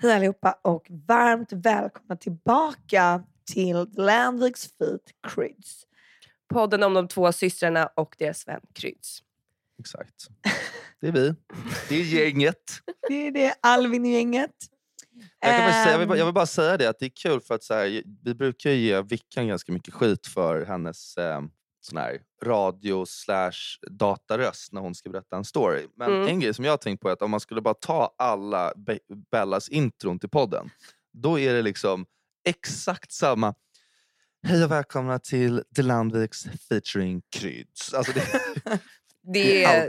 Hej allihopa och varmt välkomna tillbaka till Landviks Feet Kryds. Podden om de två systrarna och deras vän Kryds. Exakt. Det är vi. Det är gänget. Det är det Alvin-gänget. Jag, kan bara säga, jag, vill, bara- jag vill bara säga det att det är kul för att så här, vi brukar ge Vickan ganska mycket skit för hennes eh, sån här radio slash dataröst när hon ska berätta en story. Men Mm. en grej som jag har tänkt på är att om man skulle bara ta alla Be- Bellas intron till podden, då är det liksom exakt samma Hej och välkomna till The Landviks featuring Kryds. Alltså det, Det är,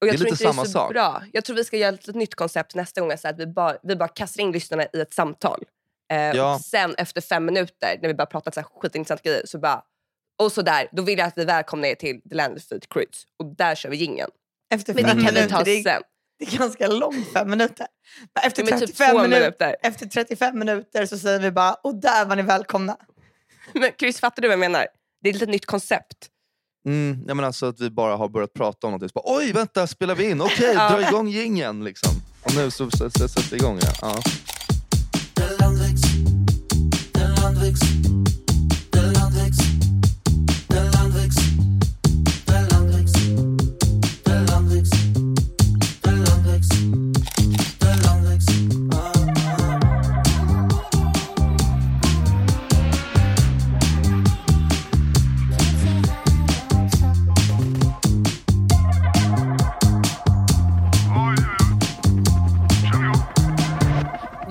och jag Det är tror lite inte det är samma så sak. bra. Jag tror vi ska göra ett nytt koncept nästa gång. Så att vi, bara, vi bara kastar in lyssnarna i ett samtal. Eh, Ja. och sen efter fem minuter, när vi bara pratat så här skitintressanta grejer, så bara... Och så där, då vill jag att vi välkomnar er till The Land of Feet Kryds. Och där kör vi jingeln. Efter Men fem det kan vi minuter, ta det, är, sen. det är ganska långt fem minuter. Men Efter, Det är typ 35 två minuter, minuter. efter 35 minuter så säger vi bara och där var ni välkomna. Men Chris, fattar du vad jag menar? Det är ett litet nytt koncept. Mm, ja, men alltså att vi bara har börjat prata om någonting. Så bara, Oj, vänta, spelar vi in? Okej, Ja. dra igång jingeln. Liksom. Och nu så- sätter vi igång. Ja. Ja.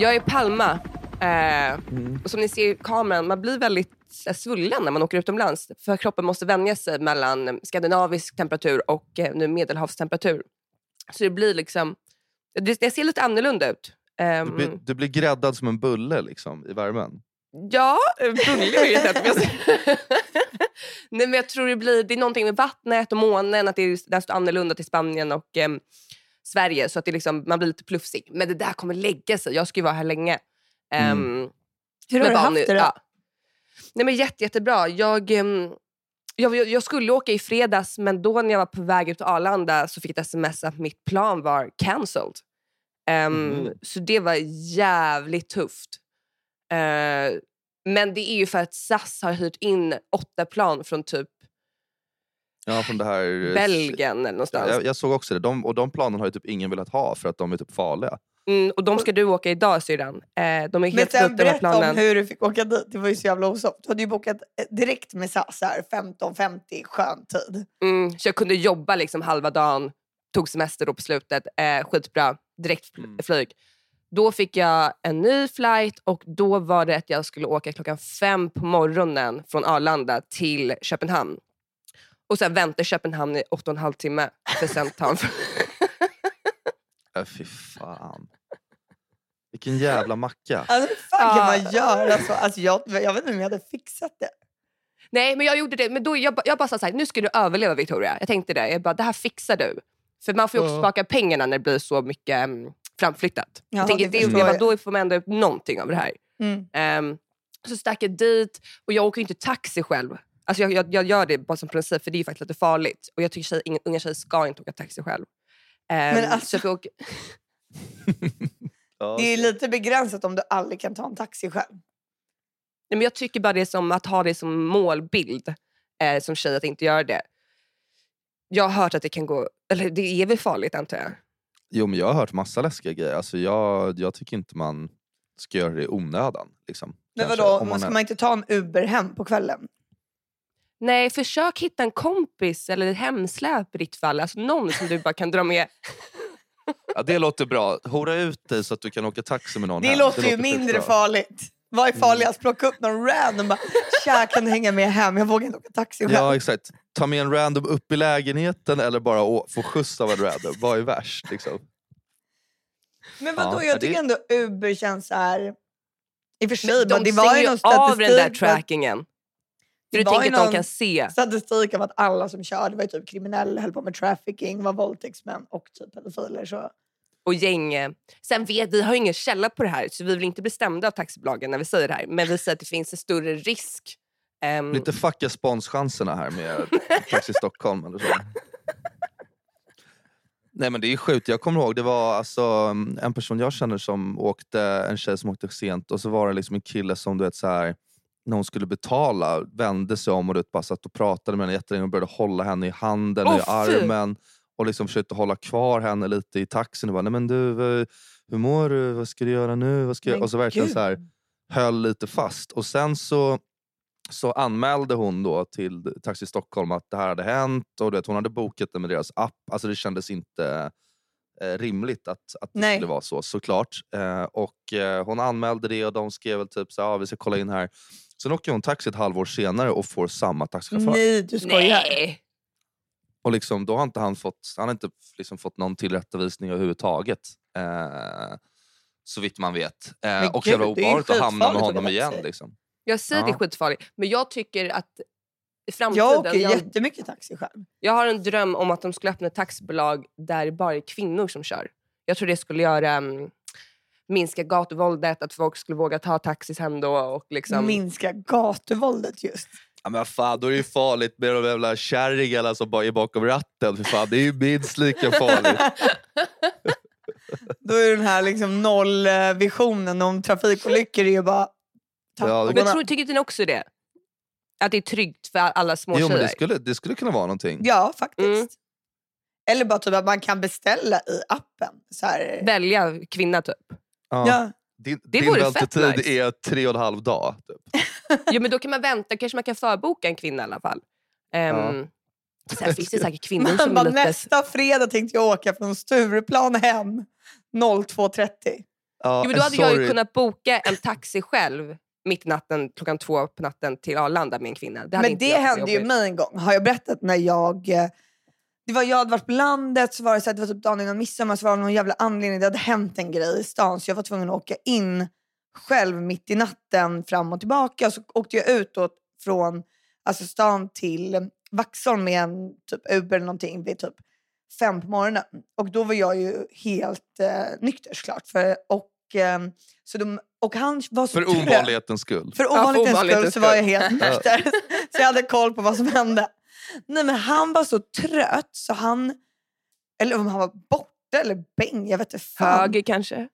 Jag är Palma. Eh, Mm. och som ni ser i kameran, man blir väldigt eh, svullen när man åker utomlands. För kroppen måste vänja sig mellan eh, skandinavisk temperatur och eh, nu medelhavstemperatur. Så det blir liksom... Det, det ser lite annorlunda ut. Ehm, Du, blir, du blir gräddad som en bulle liksom, i värmen. Ja, eh, bulle men jag ser- Nej, men jag tror det blir det är någonting med vattnet och månen, att det är står annorlunda till Spanien och ehm, Sverige. Så att det liksom, man blir lite plufsig. Men det där kommer lägga sig. Jag ska ju vara här länge. Ehm, Hur har du haft nu- det då? ja. Nej, men jätte, jättebra. Jag, ehm, jag, jag skulle åka i fredags men då när jag var på väg ut till Arlanda så fick jag ett sms att mitt plan var cancelled. Ehm, Mhm. Så det var jävligt tufft. Eh, men det är ju för att SAS har hyrt in åtta plan från typ Ja, från det här... eh, Belgien eller någonstans. Jag, jag såg också det. De, och de planen har ju typ ingen velat ha för att de är typ farliga. Mm, och de ska du åka idag syrran. Eh, de är Men helt sen slut de här berätta om hur du fick åka dit. Det var ju så jävla osoft. Du hade ju bokat eh, direkt med SAS här 15.50 skön tid. Mm, så jag kunde jobba liksom halva dagen, tog semester då på slutet. Eh, skitbra, direktflyg. Mm. flyg. Då fick jag en ny flight och då var det att jag skulle åka klockan fem på morgonen från Arlanda till Köpenhamn. Och sen vänta i Köpenhamn i åtta och en halv timme för sen ta en Äh, fy fan. Vilken jävla macka. Alltså hur fan kan man göra så? Alltså, jag, jag vet inte om jag hade fixat det. Nej, men jag gjorde det. Men då, jag, jag bara sa så här, nu ska du överleva Victoria. Jag tänkte det. Jag bara, det här fixar du. För man får ju också spaka pengarna när det blir så mycket um, framflyttat. Ja, jag tänker, det det, jag bara, då får man ändå någonting av det här. Mm. Ehm, så stack jag dit och jag åker ju inte taxi själv. Alltså jag, jag, jag gör det bara som princip för det är ju faktiskt lite farligt. Och jag tycker tjej, inga, unga tjejer ska inte åka taxi själv. Men alltså- så jag får åka, Ja. Det är lite begränsat om du aldrig kan ta en taxi själv. nej, men jag tycker bara det är som att ha det som målbild eh, som tjej att inte göra det. Jag har hört att det kan gå, eller det är väl farligt antar jag. Jo, men jag har hört massa läskiga grejer. Alltså, jag, jag tycker inte man ska göra det i onödan. Liksom. Men vadå, man ska är- man inte ta en Uber hem på kvällen? Nej, försök hitta en kompis eller ett hemsläp i ditt fall. Alltså någon som du bara kan dra med. Ja, det låter bra. Hora ut dig så att du kan åka taxi med någon Det hem. låter ju skitbra. mindre farligt. Vad är farligast? Plocka upp någon random bara “tja, kan du hänga med hem? Jag vågar inte åka taxi själv”. Ja, exakt. Ta med en random upp i lägenheten eller bara å- få skjuts av en random. Vad är värst? Liksom? Men vadå, Ja, jag det- tycker ändå Uber känns så här... I och för sig, De men det var ju ju någon av den där statistik, trackingen. För du tänker att de kan se. statistik av att alla som körde var typ kriminella, höll på med trafficking, var våldtäktsmän och typ pedofiler. Så. och gäng. Sen vet vi har ju ingen källa på det här så vi vill inte bli stämda av taxibolagen när vi säger det här. Men vi säger att det finns en större risk. Ehm, Lite fucka sponschanserna här med Taxi Stockholm eller så. Nej men det är sjukt. Jag kommer ihåg, det var alltså, en person jag känner som åkte, en tjej som åkte sent och så var det liksom en kille som du vet så här när hon skulle betala vände sig om och du vet, bara satt och pratade med henne jättelänge och började hålla henne i handen och i armen. Och liksom försökte hålla kvar henne lite i taxin. Och bara, Nej, men du, hur mår du? Vad ska du göra nu? Vad ska jag? Men Och så verkligen gud. så här, höll lite fast. Och sen så, så anmälde hon då till Taxi Stockholm att det här hade hänt. Och du vet, hon hade bokat det med deras app. Alltså det kändes inte eh, rimligt att, att det Nej. skulle vara så såklart. Eh, och eh, Hon anmälde det och de skrev väl typ så här, ah, vi ska kolla in här. Sen åker hon taxi ett halvår senare och får samma taxichaufför. Nej, du skojar. Nej. Och liksom, då har inte han fått, han har inte liksom fått någon tillrättavisning överhuvudtaget. Eh, så vitt man vet. Eh, Men och gud, jävla obehagligt att hamna med honom igen. Liksom. Jag säger det är Ja. skitfarligt. Men jag tycker att i framtiden... Jag åker jag, jättemycket taxi själv. jag har en dröm om att de skulle öppna ett taxibolag där det bara är kvinnor som kör. Jag tror det skulle göra mm, minska gatuvåldet, att folk skulle våga ta taxis hem då. Och liksom, Minska gatuvåldet just. Ja, men fan, då är det ju farligt med de jävla kärringarna som bara är bakom ratten. För fan, det är ju minst lika farligt. Då är den här liksom nollvisionen om trafikolyckor är ju bara... Ja, det- men tror, tycker inte ni också det? Att det är tryggt för alla små jo, men det, skulle, det skulle kunna vara någonting. Ja, faktiskt. Mm. Eller bara typ att man kan beställa i appen. Så här. Välja kvinna typ. Ja. Ja. Din, Det din väntetid nice. är tre och en halv dag. Typ. Jo, men då kan man vänta, kanske man kan förboka en kvinna i alla fall. Um, Sen finns det säkert kvinnor Man som bara, lite... nästa fredag tänkte jag åka från Stureplan hem 02.30. Ja, Jo, men då hade jag ju sorry. kunnat boka en taxi själv mitt natten, klockan två på natten till Arlanda med en kvinna. Det hade Men inte det hände ju mig en gång. Har jag berättat när jag... Det var, jag hade varit på landet, så var det, så här, det var typ dagen innan midsommar, så var det någon jävla anledning. Det hade hänt en grej i stan så jag var tvungen att åka in själv mitt i natten fram och tillbaka. Så åkte jag ut då från alltså stan till Vaxholm med en typ Uber eller någonting vid typ fem på morgonen. Och då var jag ju helt eh, nykter såklart. För, och, eh, så de, och han var så För ovanlighetens skull. För ovanlighetens skull ovanlighetens så var jag skull. helt nykter. så jag hade koll på vad som hände. Nej men han var så trött så han, eller om han var borta eller bäng, jag vet inte fan. Höger kanske?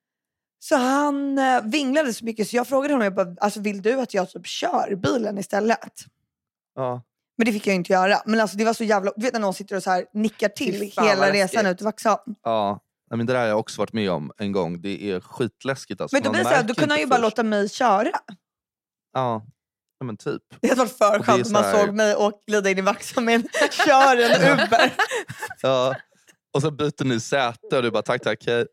Så han eh, vinglade så mycket så jag frågade honom, jag bara, alltså, vill du att jag typ kör bilen istället? Ja. Men det fick jag inte göra. Men alltså det var så jävla, du vet när någon sitter och så här nickar till fan, hela resan ut till Vaxholm. Ja. Nej, men det där har jag också varit med om en gång. Det är skitläskigt. Alltså. Men då blir det så här, då kunde han ju bara låta mig köra. Ja. Ja, men typ. Det hade varit för skönt om man här- såg mig och glida in i Vaxholm med kör en Uber. Ja. Och så byter ni säte och du bara tack tack. hej.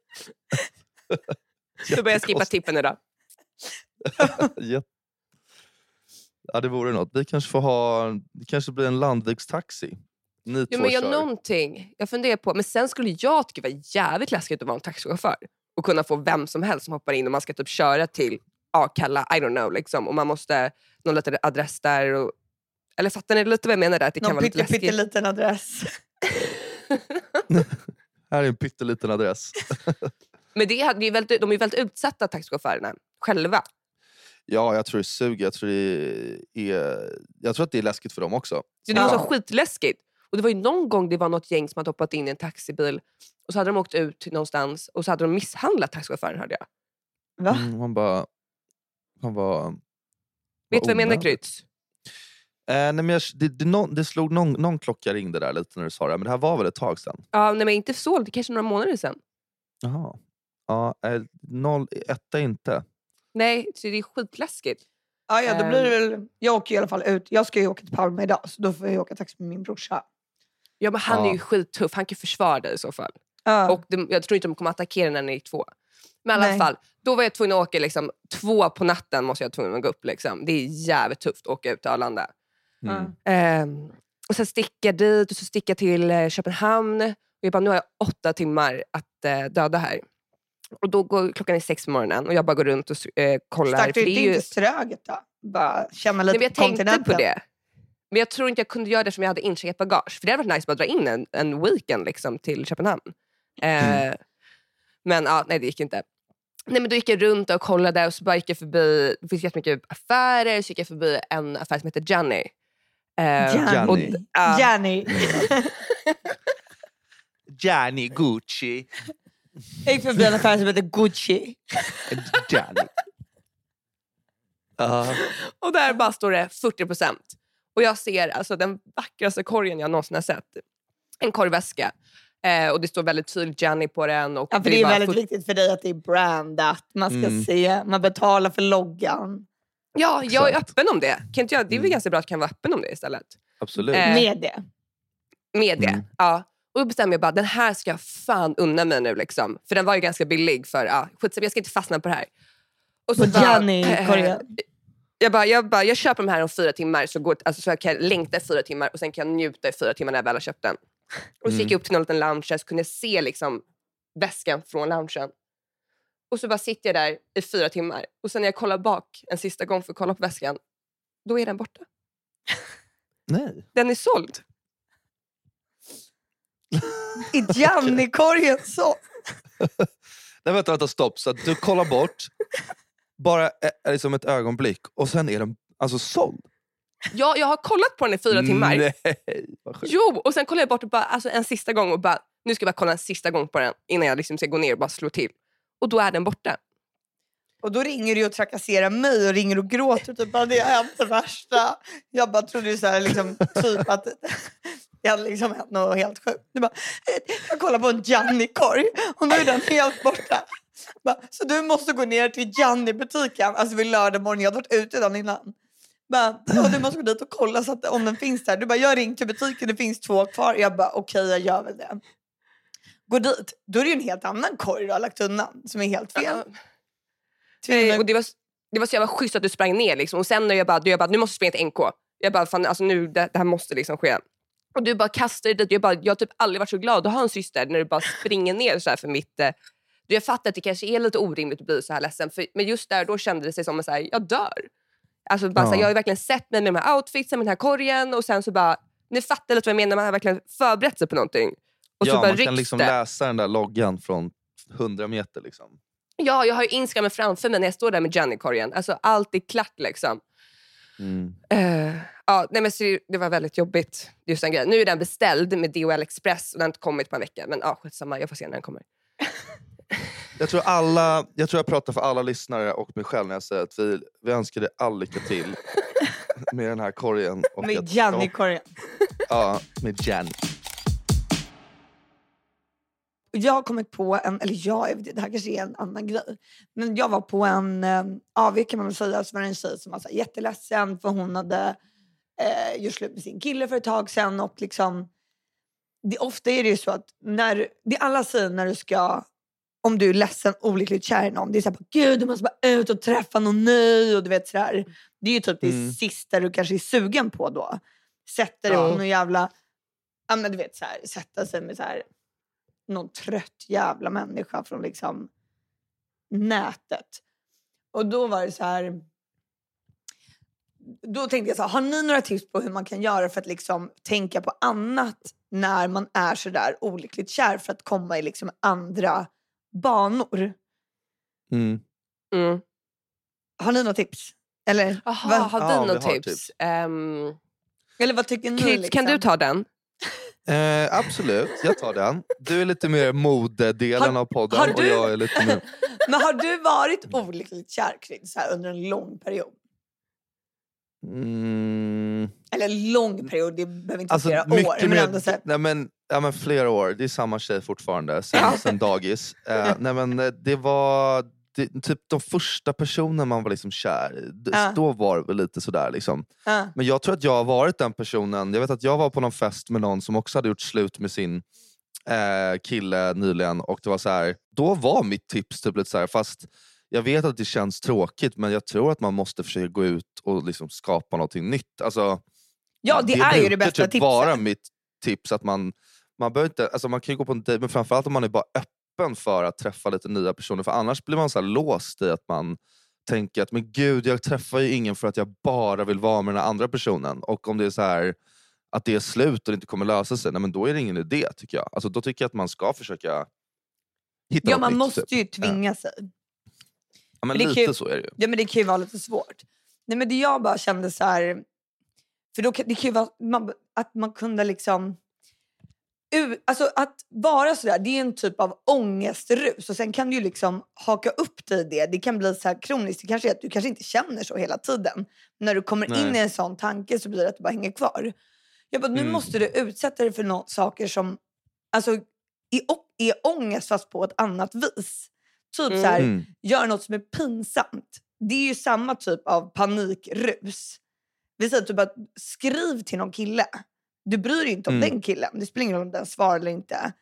Då börjar skippa tippen idag. Jätte- Ja det vore något. Vi kanske får ha, det kanske blir en Landvikstaxi. Ni Jo, men jag, kör. någonting. jag funderar på, men sen skulle jag tycka det var jävligt läskigt att vara en taxichaufför och kunna få vem som helst som hoppar in och man ska typ köra till Akalla, I don't know. Liksom. Och man måste, någon liten adress där. Och, eller fattar ni lite vad jag menar där? Att det kan Någon vara lite läskigt. pytteliten adress. Här är en pytteliten adress. Men det, är- det är väldigt, de är väldigt utsatta taxichaufförerna själva. Ja, jag tror det suger. Jag tror, det är, jag tror att det är läskigt för dem också. Så det var så skitläskigt. Och det var ju någon gång det var något gäng som hade hoppat in i en taxibil och så hade de åkt ut någonstans och så hade de misshandlat taxichauffören hörde jag. Va? Mm, man bara... Man bara Vet du vad jag menar. Kryds? Eh, nej, men jag, det, det, någon, det slog någon, någon klocka ringde där lite när du sa det. Men det här var väl ett tag sedan? Ja, nej, men inte så, det kanske några månader sedan. Jaha. Ja, eh, noll, etta inte. Nej, så det är skitläskigt. Ja, ja, då Ehm. blir det väl, jag åker i alla fall ut. Jag ska ju åka till Palma idag så då får jag åka taxi med min brorsa. Ja, men han är Ja. ju skittuff, han kan försvara dig i så fall. Ja. Och de, jag tror inte de kommer attackera när ni är två. Men i alla Nej. fall, då var jag tvungen att åka liksom, två på natten. måste jag tvungen att gå upp. Liksom. Det är jävligt tufft att åka ut till Arlanda. Mm. Ehm, och sen sticka dit och så sticka till eh, Köpenhamn. Och jag bara, nu har jag åtta timmar att eh, döda här. Och då går klockan är sex på morgonen och jag bara går runt och eh, kollar. Stack du inte är ju- in till Ströget då? Bara känna lite Nej, men jag tänkte på det. Men jag tror inte jag kunde göra det som jag hade incheckat bagage. För det hade varit nice att bara dra in en, en weekend liksom, till Köpenhamn. Eh, Men ja, nej, det gick inte. Nej, men då gick jag runt och kollade och så bara gick jag förbi, det finns jättemycket affärer, så gick jag förbi en affär som heter Johnny. Janny. och, ja, Janny. Gianni Gucci. Jag gick förbi en affär som heter Gucci. Gianni. Ja. Och där bara står det 40 procent. Och jag ser alltså den vackraste korgen jag någonsin har sett. En korgväska. Eh, och det står väldigt tydligt Gianni på den. Och Ja, för det är bara väldigt 40 viktigt för dig att det är brandat. Man ska Mm. se, man betalar för loggan. Ja, jag är Exakt. öppen om det. Kan inte jag, det är väl Mm. ganska bra att jag kan vara öppen om det istället. Absolut. Eh, Med det. Med det. Mm. Ja. Och då bestämde jag bara, den här ska jag fan unna mig nu. Liksom. För den var ju ganska billig. för ja, skitsamma, Jag ska inte fastna på det här. Och På bara, Gianni eh, jag, bara, jag, bara, jag köper de här om fyra timmar så, går, alltså, så jag kan längta i fyra timmar och sen kan jag njuta i fyra timmar när jag väl har köpt den. Och så gick Mm. jag upp till någon liten lounge så kunde jag se liksom, väskan från loungen. Och så bara sitter jag där i fyra timmar och sen när jag kollar bak en sista gång för att kolla på väskan, då är den borta. Nej. Den är såld. I Gianni-korgen så. Nej, vänta, vänta, stopp. Så du kollar bort, bara liksom ett ögonblick och sen är den alltså såld. Ja, jag har kollat på den i fyra timmar. Nej, vad sjukt. Jo, och sen kollar jag bort och bara, alltså, en sista gång och bara, nu ska jag bara kolla en sista gång på den innan jag liksom ska gå ner och bara slå till. Och då är den borta. Och då ringer du och trakasserar mig och ringer och gråter. Typ, bara, det har hänt det värsta. Jag bara trodde ju så här, liksom, typ att det hade liksom hänt något helt sjukt. Du bara, "Eh, jag kollar på en Gianni-korg och nu är den helt borta. Bara, så du måste gå ner till Gianni-butiken, alltså vid lördag morgon. Jag hade varit ute dagen innan. Bara, du måste gå dit och kolla så att, om den finns där. Du bara, jag ringt till butiken, det finns två kvar. Jag bara, okej jag gör väl det. Går dit, då är det ju en helt annan korg du har lagt undan som är helt fel. Till och det, var, det var så jävla schysst att du sprang ner. Liksom. Och sen när jag bara, jag bara, nu måste jag springa till NK. Jag bara, fan, alltså, nu, det, det här måste liksom ske. Och du bara kastade dig dit. Jag, bara, jag har typ aldrig varit så glad att ha en syster när du bara springer ner så här för mitt... Eh, du, jag fattar att det kanske är lite orimligt att bli så här ledsen. För, men just där då kände det sig som att jag dör. Alltså, bara, så här, Ja. jag har verkligen sett mig med de här outfitsen, med den här korgen och sen så bara... Ni fattar lite vad jag menar, man har verkligen förberett sig på någonting. Och så ja, bara man kan liksom det. läsa den där loggan från 100 meter. Liksom. Ja, jag har ju Instagram framför mig när jag står där med Gianni-korgen. Alltså allt är klart liksom. Mm. Eh, ja, nej, men så det var väldigt jobbigt. Just den grejen. Nu är den beställd med DHL Express och den har inte kommit på en vecka. Men ja, skitsamma, jag får se när den kommer. Jag, tror alla, jag tror jag pratar för alla lyssnare och mig själv när jag säger att vi, vi önskar dig all lycka till med den här korgen. Och Med Gianni-korgen. Ja, med Gianni. Jag har kommit på en, eller jag, det här kanske är en annan grej. Men jag var på en eh, AV kan man väl säga, så var det en tjej som var så här, jätteledsen för hon hade eh, gjort slut med sin kille för ett tag sedan. Och liksom, det, ofta är det ju så att när, det alla säger när du ska, om du är ledsen, olyckligt kär i någon, det är såhär, gud du måste bara ut och träffa någon ny och du vet sådär. Det är ju typ det Mm. sista du kanske är sugen på då. Sätter dig Ja. på någon jävla, ja men du vet såhär, sätta sig med såhär någon trött jävla människa från liksom nätet. Och då var det så här. Då tänkte jag så här, har ni några tips på hur man kan göra för att liksom tänka på annat när man är så där olyckligt kär för att komma i liksom andra banor? Mm. Mm. Har ni några tips? Eller, Jaha, vad, har Ja, vi vi något tips? tips. Ehm, eller vad tycker ni? Kit, liksom? kan du ta den? Eh, absolut, jag tar den. Du är lite mer modedelen Har- av podden har och du- jag är lite mer... Men har du varit olyckligt kär här, under en lång period? Mm. Eller lång period, det behöver inte Alltså, flera år. mycket Men mer, här, nej, men, ja, men flera år, det är samma tjej fortfarande, sen, Ja. sen dagis. Eh, nej, men, eh, det var det, typ de första personerna man var liksom kär i. Ja. Då var det väl lite sådär. Liksom. ja. Men jag tror att jag har varit den personen. Jag vet att jag var på någon fest med någon som också hade gjort slut med sin eh, kille nyligen. Och det var så här, Då var mitt tips typ lite så här, fast jag vet att det känns tråkigt men jag tror att man måste försöka gå ut och liksom skapa någonting nytt. Alltså, ja, det, är ju det bästa typ tipset. vara mitt tips. att Man, man, behöver inte, alltså man kan ju gå på en dejt, men framförallt om man är bara öppen för att träffa lite nya personer. För annars blir man så låst i att man tänker att men gud, jag träffar ju ingen för att jag bara vill vara med den andra personen. Och om det är så här att det är slut och det inte kommer lösa sig, nej, men då är det ingen idé tycker jag. Alltså, då tycker jag att man ska försöka hitta Ja, något man nytt, måste typ. ju tvinga sig. Ja, men kan lite ju- så är det ju. Ja, men det kan ju vara lite svårt. Nej, men det jag bara kände så här... För då, det kan ju vara man, att man kunde liksom... alltså att vara sådär, det är en typ av ångestrus. Och sen kan du ju liksom haka upp dig i det. Det kan bli så här kroniskt. Det kanske är att du kanske inte känner så hela tiden. När du kommer in Nej. i en sån tanke så blir det att du bara hänger kvar. Jag bara, nu Mm. måste du utsätta dig för nå- saker som alltså, är, är ångest fast på ett annat vis. Typ Mm. så här, Mm. gör något som är pinsamt. Det är ju samma typ av panikrus. Vi säger typ att skriv till någon kille. Du bryr dig inte om Mm. den killen. Det spelar ingen roll om den svarar eller inte.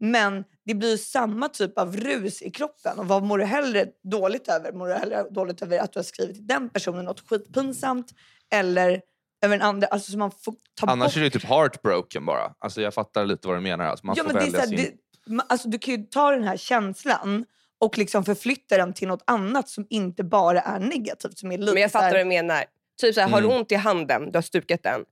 Men det blir samma typ av rus i kroppen. Och vad mår du hellre dåligt över? Mår du hellre dåligt över att du har skrivit till den personen något skitpinsamt? Eller över en andra? Alltså så man får ta Annars bort är det ju typ heartbroken bara. Alltså jag fattar lite vad du menar. Alltså man ja, får men det är välja så här, sin... ma- alltså, du kan ju ta den här känslan och liksom förflytta den till något annat som inte bara är negativt. Som är lite Men jag fattar vad du menar. Typ så här, Har du Mm. ont i handen, du har stukat den.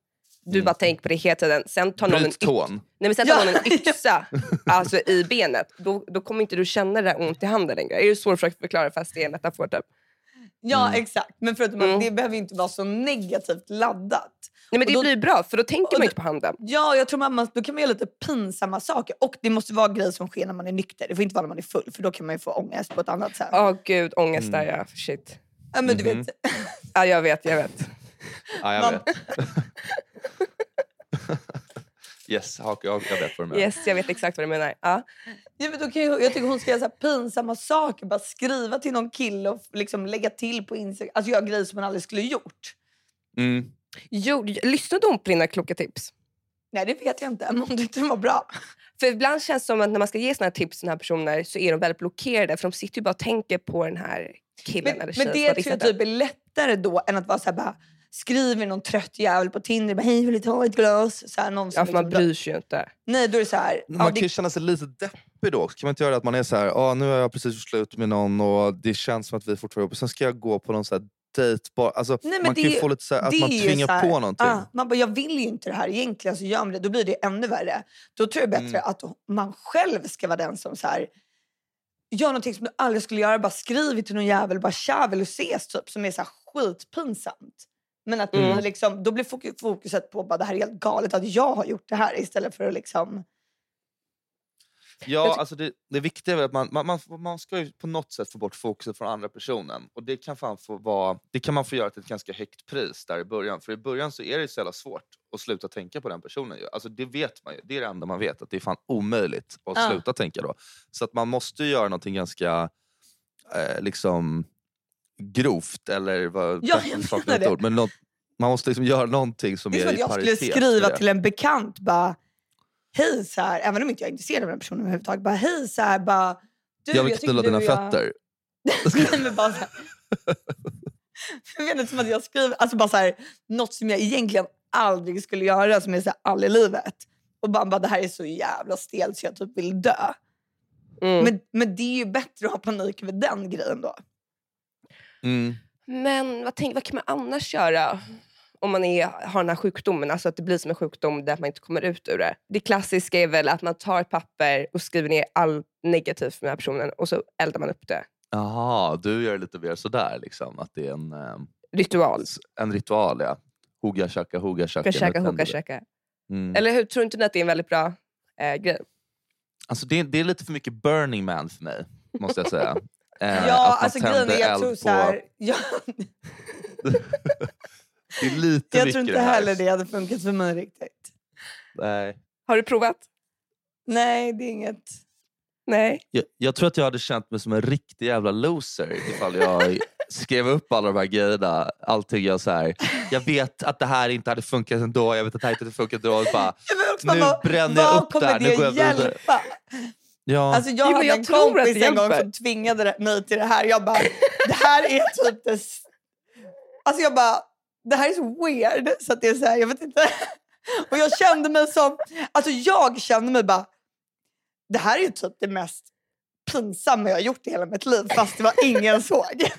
Du Mm. bara tänker på det hela tiden. Sen tar någon en, yx-. Nej, men sen tar Ja. någon en yxa alltså, i benet. Då, då kommer inte du känna det där ont i handen längre. Är det så försöker förklara fast det är en metafor? Typ? Ja, Mm. exakt. Men förutom Mm. att det behöver inte vara så negativt laddat. Nej, men det då- blir bra för då tänker man då- inte på handen. Ja, jag tror man, då kan man göra lite pinsamma saker. Och det måste vara grejer som sker när man är nykter. Det får inte vara när man är full, för då kan man ju få ångest på ett annat sätt. Åh gud, ångest där Mm. ja. Shit. Ja, men du Mhm. vet, Ja, jag vet, jag vet. Ja, jag Man- vet. yes, jag, jag, jag vet vad du menar. Yes, jag vet exakt vad du menar. Ja. ja, men då kan ju, jag tycker hon ska göra så här pinsamma saker. Bara skriva till någon kille och liksom lägga till på Instagram. Alltså göra grejer som man aldrig skulle gjort. Mm. Jo, lyssnade hon på dina kloka tips? Nej, det vet jag inte. Men hon tyckte de var bra. För ibland känns det som att när man ska ge såna här tips till såna här personer så är de väldigt blockerade för de sitter ju bara och tänker på den här killen Men, eller men tjejen som det tror jag typ är lättare då än att vara så här bara skriver någon trött jävel på Tinder. Bara, Hej, vill du ta ett glas? Så här, någon Ja, för man liksom- bryr sig ju inte. Nej, då är det så här. Man ja, kan ju det, känna sig lite deppig då. Kan man inte göra det att man är så här, ah, nu har jag precis gjort slut med någon och det känns som att vi fortfarande är ihop. Sen ska jag gå på någon så här dejt. Bara, alltså, Nej, man kan ju är- få lite så här, att man ju tvingar här, på någonting. ah, man bara, jag vill ju inte det här egentligen, så gör man det. Då blir det ännu värre. Då tror jag bättre Mm. att man själv ska vara den som så här, gör någonting som du aldrig skulle göra. Bara skriv till någon jävel, bara tja, vill du ses? Typ, som är så här skitpinsamt. Men att Mm. liksom, då blir fokus- fokuset på bara det här är helt galet att jag har gjort det här istället för att liksom... Ja, alltså det, det viktiga är att man, man, man, man ska ju på något sätt få bort fokuset från andra personen. Och det kan, fan få vara, det kan man få göra till ett ganska högt pris där i början. För i början så är det så jävla svårt att sluta tänka på den personen. ju. Alltså det vet man ju. Det är det enda man vet. Att det är fan omöjligt att Ja. sluta tänka då. Så att man måste ju göra någonting ganska eh, liksom grovt. Eller vad, Ja, jag menar det. ord, Men något, man måste liksom göra någonting som Det är är, som att i jag skulle paritet skriva det. till en bekant bara hej så här, även om inte jag är intresserad av den personen överhuvudtaget. Bara hej så här, bara... Du, Jag vill tycker knulla dina jag- fötter. Nej, men bara så här. Jag vet inte som att jag skriver alltså bara så här, något som jag egentligen aldrig skulle göra som är så här all i livet. Och bara, bara det här är så jävla stelt så jag typ vill dö. Mm. Men, men det är ju bättre att ha panik över den grejen då. Mm. Men vad, tänk, vad kan man annars göra om man är, har den här sjukdomen? Alltså att det blir som en sjukdom där man inte kommer ut ur det. Det klassiska är väl att man tar ett papper och skriver ner allt negativt med den här personen och så eldar man upp det. Jaha, du gör lite mer sådär liksom. Att det är en, eh, Ritual. en ritual ja. Hugga shaka, käka. Mm. Eller hur? Tror inte att det är en väldigt bra eh, grej? Alltså det, det är lite för mycket Burning Man för mig, måste jag säga. Eh, att ja, man alltså grejen är jag tror så här, jag, Det är lite jag tror inte det här. heller det hade funkat för mig riktigt. Nej. Har du provat? Nej, det är inget. Nej. Jag, jag tror att jag hade känt mig som en riktig jävla loser ifall jag skrev upp alla de här grejerna. Allting jag så här. Jag vet att det här inte hade funkat ändå. Jag vet att det här inte hade funkat ändå. Bara, Jag vill också Nu bara, bränner jag vad upp kommer där, nu det går jag vidare. hjälpa? ja. Alltså jag Jo, hade jag en kompis det en gång som tvingade det- mig till det här. Jag bara, det här är typ det... Alltså jag bara, det här är så weird. Så att det är så här, jag vet inte. Och jag kände mig som, alltså jag kände mig bara, det här är ju typ det mest pinsamma jag har gjort i hela mitt liv fast det var ingen såg.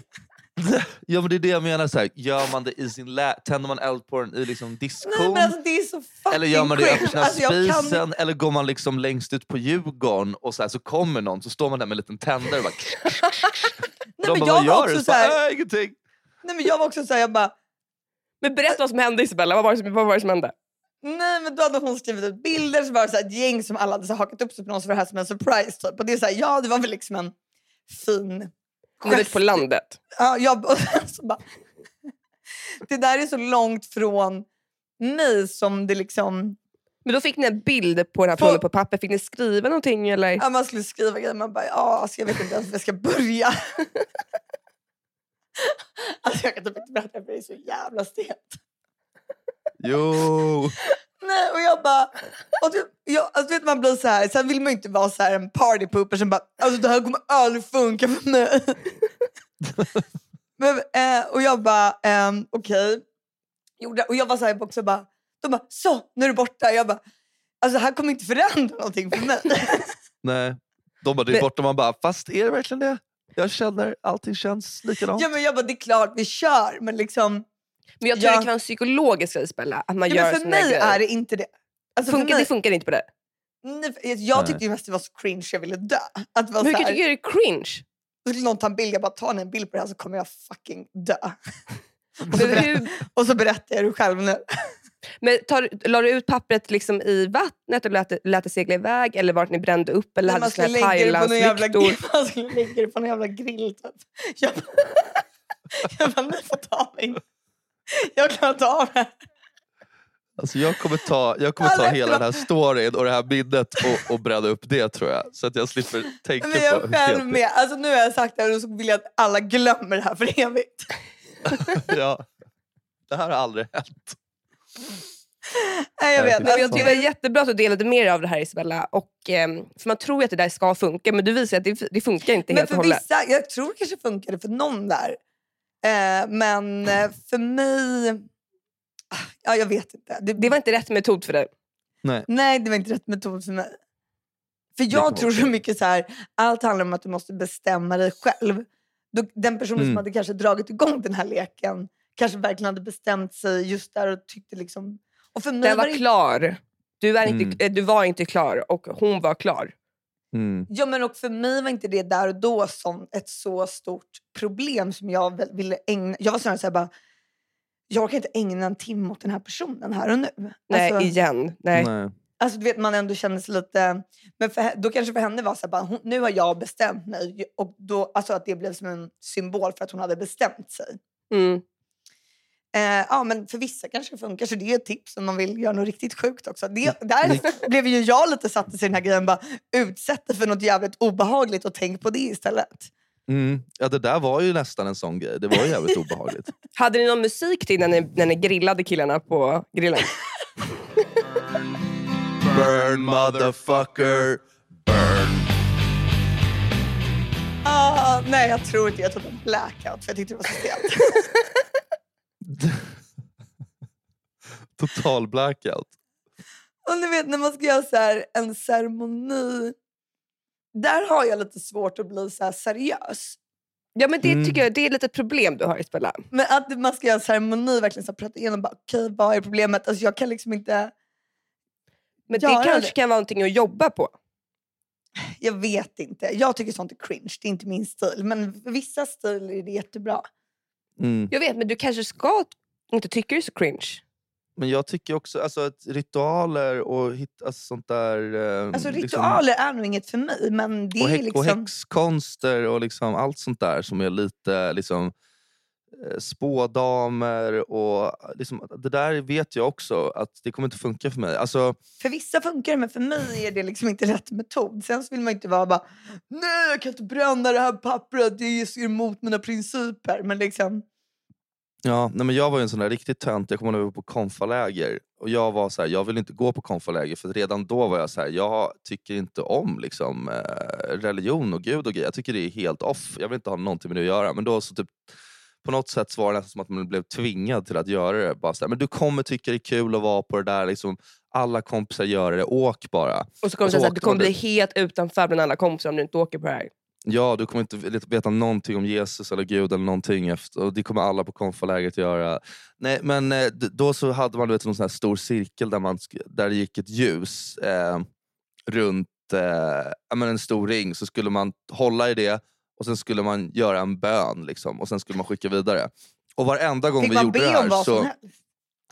ja men det är det jag menar. Så här. Gör man det i sin lä- Tänder man eld på den i liksom diskon? Nej alltså det är så fucking Eller gör man det i öppna Alltså, jag kan- spisen? Eller går man liksom längst ut på Djurgården och så, här, så kommer någon så står man där med en liten tändare och bara... Nej, de men bara, jag vad var gör också du? så här- "Äh, ingenting. Nej men jag var också såhär, jag bara, Men berätta vad som hände Isabella. Vad var det som, vad var det som hände? Nej men då hade hon skrivit ut bilder så var det så ett gäng som alla hade så hakat upp sig på någon var det här som en surprise typ. Och det är så här, ja det var väl liksom en fin Livet på landet. Ja, jag, så bara, det där är så långt från mig som det liksom... Men då fick ni en bild på den här På- på papper. Fick ni skriva någonting eller? Ja, man skulle skriva grejer, man bara ja, alltså, jag vet inte ens var jag ska börja. alltså, jag kan typ inte berätta för det är så jävla stelt. Jo! Nej, och jag bara... Och typ, jag, alltså, vet, man blir så här, sen vill man ju inte vara så här en partypooper som bara alltså, det här kommer aldrig funka för mig. Men, eh, och jag bara ehm, okej. Gjorde- Och jag var så här också bara, de bara så, nu är du borta. Jag bara, alltså det här kommer inte förändra någonting för mig. Nej. De bara, det är borta. Man bara, fast är det verkligen det? Jag känner, allting känns likadant. ja, men jag bara, det är klart vi kör men liksom, Men jag tror Ja. det kan vara en psykologisk Bella. Att man ja, gör men för mig grejer. är det inte det. Alltså, funkar, mig, det funkar inte på det. nej, jag tyckte ju mest det var så cringe jag ville dö. Att det var Men så hur kan här, du tycka det är cringe? Då skulle någon ta en bild, jag bara tar en bild på det här så kommer jag fucking dö. Och så, berätt, och så berättar jag det själv nu. Men tar, la du ut pappret liksom i vattnet och lät, lät det segla iväg? Eller var det ni brände upp? Eller hade man skulle lägga det på jävla, man skulle lägga det på någon jävla grill typ. Jag, bara- jag bara, ni får ta mig. Jag klarar inte av det. Alltså jag kommer ta, jag kommer ta hela den här storyn och det här minnet och, och bränna upp det tror jag. Så att jag slipper tänka Men jag på är själv med. Alltså, nu har jag sagt det här och så vill jag att alla glömmer det här för evigt. ja. Det här har aldrig hänt. Nej, jag vet. Men jag tycker det var jättebra att du delade med dig av det här Isabella. Och, ehm, för man tror ju att det där ska funka men du visar att det, det funkar inte men helt och för hållet. vissa, jag tror det kanske funkade för någon där. Eh, men eh, för mig... ah, Ja, jag vet inte. Det, Det var inte rätt metod för dig. Nej. Nej, det var inte rätt metod för mig. För jag tror så mycket så här, allt handlar om att du måste bestämma dig själv. Den personen Mm. som hade kanske dragit igång den här leken kanske verkligen hade bestämt sig just där och tyckte liksom... Och för mig Den var var det, klar. Du, är inte, Mm. eh, du var inte klar och hon var klar. Mm. ja, men och för mig var inte det där och då som ett så stort problem som jag ville ägna... Jag var snarare så här bara, jag orkar inte ägna en timme åt den här personen här och nu. Nej, Alltså- igen. Nej. Nej. Alltså du vet man ändå känner sig lite... Men för, då kanske för henne var så här, bara, hon, nu har jag bestämt mig. Och då, alltså att det blev som en symbol för att hon hade bestämt sig. Mm. Eh, ja men för vissa kanske det funkar så det är ett tips om man vill göra något riktigt sjukt också. Det, där blev ju jag lite satt i den här grejen, bara utsätt dig för något jävligt obehagligt och tänk på det istället. Mm. Ja, det där var ju nästan en sån grej. Det var ju jävligt obehagligt. Hade ni någon musik till när ni, när ni grillade killarna på grillen? Burn motherfucker, burn. Ah, nej jag tror inte jag tog en blackout för jag tyckte det var så stelt. Total blackout. Och ni vet när man ska göra så här, en ceremoni. Där har jag lite svårt att bli så här seriös. Ja men det Mm. tycker jag det är lite ett problem du har Isabella. Men att man ska göra en ceremoni, verkligen så här, prata igenom, bara, okej vad är problemet? Alltså jag kan liksom inte, Men det kanske det. kan vara någonting att jobba på. jag vet inte. Jag tycker sånt är cringe, det är inte min stil. Men för vissa stilar är det jättebra. Mm. Jag vet men du kanske ska inte tycka det är så cringe. Men jag tycker också alltså, att ritualer och hit, alltså, sånt där... eh, Alltså liksom- ritualer är nog inget för mig, men det och, är häck, och liksom... häxkonster och liksom allt sånt där som är lite liksom, eh, spådamer och liksom, det där vet jag också att det kommer inte funka för mig. Alltså, För vissa funkar det, men för mig är det liksom inte rätt metod. Sen så vill man inte vara bara, nej jag kan inte bränna det här pappret, det är emot mina principer. Men liksom, ja, nej men jag var ju en sån där riktigt tönt, jag kommer ihåg på konfaläger och jag var så här, jag vill inte gå på konfaläger för redan då var jag så här, jag tycker inte om liksom, eh, religion och gud och grejer. Jag tycker det är helt off, jag vill inte ha någonting med det att göra. Men då så typ på något sätt så var det nästan som att man blev tvingad till att göra det. Bara så här, men du kommer tycka det är kul att vara på det där, liksom, alla kompisar gör det, åk bara. Och så kommer Och det så att du kommer bli helt utanför bland alla kompisar om du inte åker på det här. Ja, du kommer inte vet- veta någonting om Jesus eller Gud eller någonting efter, och det kommer alla på konfalägret göra. Nej, men eh, då så hade man vet, en sån här stor cirkel där, man, där det gick ett ljus eh, runt eh, en stor ring, så skulle man hålla i det och sen skulle man göra en bön liksom, och sen skulle man skicka vidare. Och varenda gång fick vi man gjorde be det här om vad så... som helst?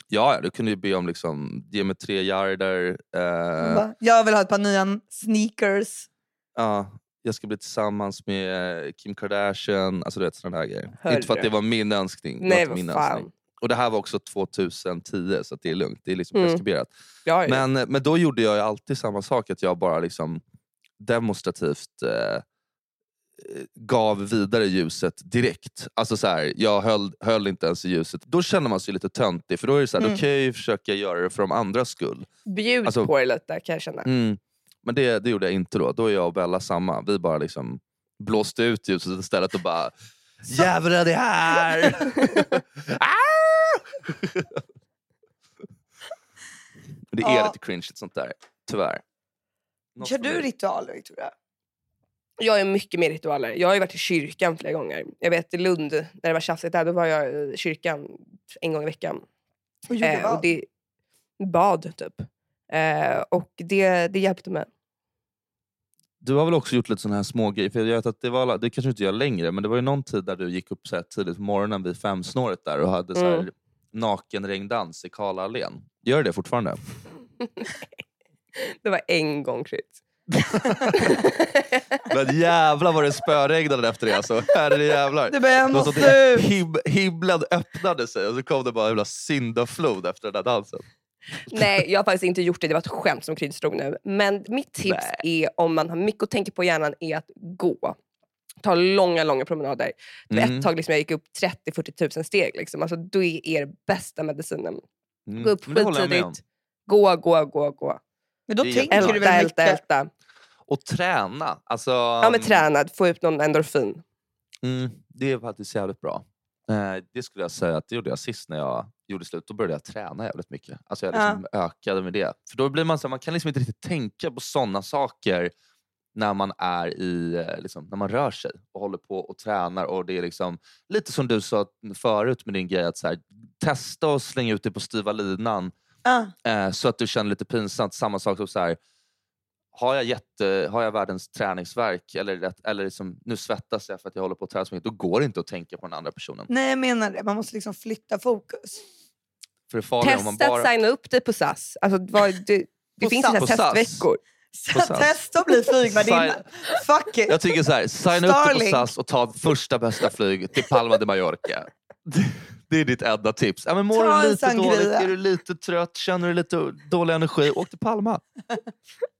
Ja, du kunde ju be om liksom, ge mig tre yarder. Eh, Jag vill ha ett par nya sneakers. ja, jag ska bli tillsammans med eh, Kim Kardashian. Alltså du vet sådana där grejer. Inte för att det var min önskning. Nej min fan. önskning. Och det här var också 2010 så det är lugnt. Det är liksom Mm. preskriberat. Ja, ja. Men, men då gjorde jag alltid samma sak. Att jag bara liksom demonstrativt eh, gav vidare ljuset direkt. Alltså så här, jag höll, höll inte ens i ljuset. Då känner man sig lite töntig. För då är det så här, Mm. då kan jag ju försöka göra det för de andras skull. Bjud alltså- på det lite kan jag känna. Mm. Men det, det gjorde jag inte då. Då är jag och Bella samma. Vi bara liksom blåste ut ljuset istället och bara Jävlar det här! Ah! det är Ja. lite cringe sånt där. Tyvärr. Något Kör du ritualer Victoria? Jag är mycket mer ritualer. Jag har ju varit i kyrkan flera gånger. Jag vet i Lund, när det var tjafsigt där, då var jag i kyrkan en gång i veckan. Och gjorde Eh, vad? och det, bad typ. Eh, och det, det hjälpte mig. Du har väl också gjort lite såna här små grejer? För jag vet att det, var, det kanske inte gör längre, men det var ju någon tid där du gick upp så här tidigt på morgonen vid femsnåret där och hade så här Mm. nakenregndans i Karlaallén. Gör det fortfarande? Det var en gång krydd. Men jävlar vad det spöregnade efter det alltså. Herre jävlar. Du bara, jag Det var så att him himlen öppnade sig och så kom det bara en jävla syndaflod efter den där dansen. Nej, jag har faktiskt inte gjort det. Det var ett skämt som Krydd stod nu. Men mitt tips är om man har mycket att tänka på i hjärnan är att gå. Ta långa, långa promenader. Mm. Ett tag liksom jag gick upp 30-40 tusen steg. Liksom. Alltså, då är er bästa medicinen. Mm. Gå upp skittidigt. Gå, gå, gå, gå. Men då Det tänker jättebra. du Älta, väl älta, mycket. älta. Och träna. Alltså, Ja men träna, få ut någon endorfin. Mm, det är faktiskt jävligt bra. Eh, det skulle jag säga att det gjorde jag sist när jag gjorde slut. Då började jag träna jävligt mycket. Alltså jag liksom ökade med det. För då blir man så här, man kan liksom inte riktigt tänka på sådana saker när man är i, eh, liksom, när man rör sig och håller på och tränar. Och det är liksom, lite som du sa förut med din grej, att så här, testa och slänga ut det på styva linan Ah. eh, så att du känner lite pinsamt. Samma sak som så här, har jag, jätte, har jag världens träningsverk eller, eller liksom, nu svettas jag för att jag håller på att träna så mycket, då går det inte att tänka på den andra personen. Nej jag menar det, man måste liksom flytta fokus. För det farliga om man Testa bara... att signa upp dig på SAS. Alltså, vad, det det På finns SAS. SAS. testveckor. Testa att bli flygvärdinna. Fuck it. Jag tycker så här, signa upp dig på. SAS och ta första bästa flyg till Palma de Mallorca. Det är ditt enda tips. Ja, men mår Ta en du lite dåligt, är du lite trött, känner du lite dålig energi, åk till Palma.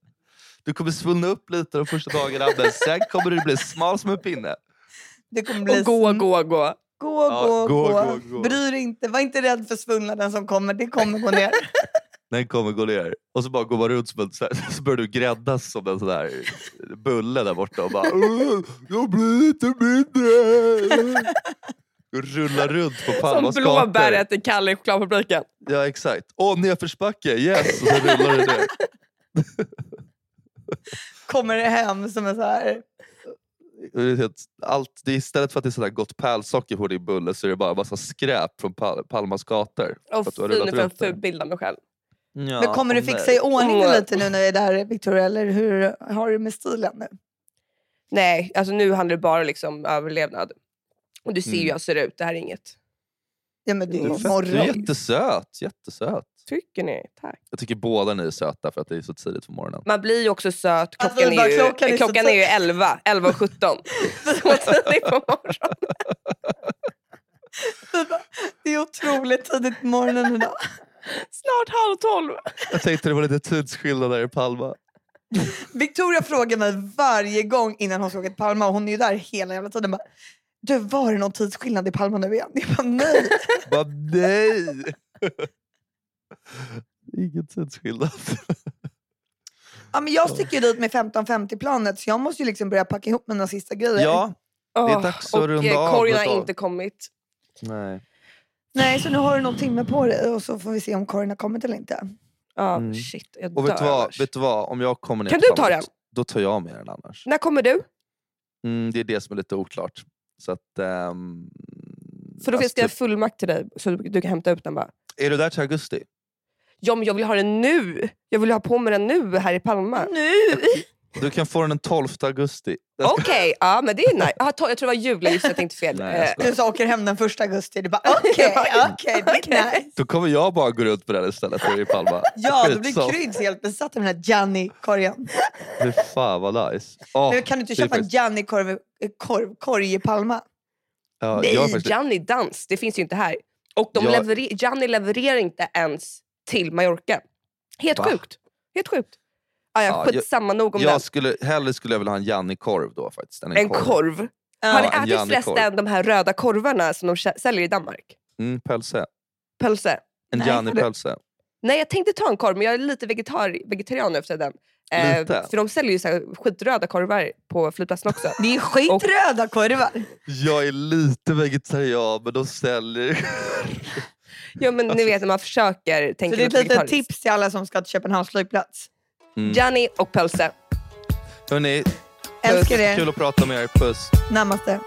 Du kommer svullna upp lite de första dagarna, men sen kommer du bli smal som en pinne. Det kommer bli Och gå, gå, gå. Gå, Ja, gå, gå, gå, gå, gå. Bry dig inte, var inte rädd för svullnaden som kommer. Det kommer gå ner. Den kommer gå ner. Och så bara går man runt som en, så, här, så börjar du gräddas som en sån där bulle där borta och bara "Åh, Jag blir lite mindre. Och rullar runt på Som Palmas gator. blåbäret i Kalle i chokladfabriken. Ja exakt. Åh, nedförsbacke, yes! Och så rullar du ner. Kommer det hem som en så här... Allt, det är istället för att det är sådär gott pärlsocker på din bulle så är det bara massa skräp från Pal- Palmas gator. Och För att du för att förbilda mig själv. Ja, Men kommer du fixa nej. i ordning det lite nu när vi är där Victoria? Eller hur har du med stilen nu? Nej, alltså nu handlar det bara liksom överlevnad. Och du ser ju Mm. hur jag ser ut. Det här är inget. Ja men det är Du är, ju jättesöt, jättesöt. Tycker ni? Tack. Jag tycker båda ni är söta för att det är så tidigt på morgonen. Man blir ju också söt. Alltså, Klockan, bara är, ju, klockan är klockan är ju 11, 11 och 17. Så tidigt på morgonen. Det är otroligt tidigt på morgonen idag. Snart halv tolv. Jag tänkte det var lite tidsskillnad där i Palma. Victoria frågar mig varje gång innan hon ska åka till Palma och hon är ju där hela jävla tiden. Bara, du var det någon tidsskillnad i Palma nu igen? Jag bara nej. Bara nej! Ingen tidsskillnad. Ja, men jag sticker dit med 15.50-planet så jag måste ju liksom börja packa ihop mina sista grejer. Ja, är Åh, dags att och runda eh, av korgen ett har inte kommit. nej. Nej, så nu har du någon timme på dig och så får vi se om korgen har kommit eller inte. Ja, Mm. shit, jag Och vet du, dör vad, annars. vet du vad? Om jag kommer ner Kan du ta den? Då tar jag med den annars. När kommer du? Mm, det är det som är lite oklart. Så att, ehm, För då alltså ska jag typ- fullmakt till dig så du, du kan hämta ut den bara. Är du där till augusti? Ja men jag vill ha den nu! Jag vill ha på mig den nu här i Palma. Nu! Du kan få den den 12 augusti. Okej, ja men det är nice. Ah, jag tror det var jul, just det, jag tänkte fel. Nej, jag Eh. Du så åker hem den första augusti. Du bara okej, okej, det är nice. Då kommer jag bara gå runt på den istället i Palma. Ja, då blir. Kryds helt besatt av den här Gianni-korgen. Fy fan vad nice. Åh, Men kan du inte köpa en Gianni-korv eh, i Palma? ja, Nej, faktiskt- Gianni dans, det finns ju inte här. Och de Jag- leverer- Gianni levererar inte ens till Mallorca. Helt Va? sjukt. Helt sjukt. Ah, ja, Ja, jag- skitsamma, nog om jag den. skulle, hellre skulle jag vilja ha en Janni-korv då faktiskt. En, En korv. Har ni Ja, en ätit Gianni-korv. förresten de här röda korvarna som de säljer i Danmark? Mm, pölse. Pölse? En Nej. Gianni-pölse. Nej, jag tänkte ta en korv men jag är lite vegetar- vegetarian nu efter den. Eh, för de säljer ju så här skitröda korvar på flygplatsen också. Det är skitröda korvar. Jag är lite vegetarian men de säljer... ja men ni vet när man försöker Så tänka det är ett lite litet tips till alla som ska till Köpenhamns flygplats. Mm. Gianni och pölse. Hörni, Älskar er. kul att prata med er. Puss. Namaste.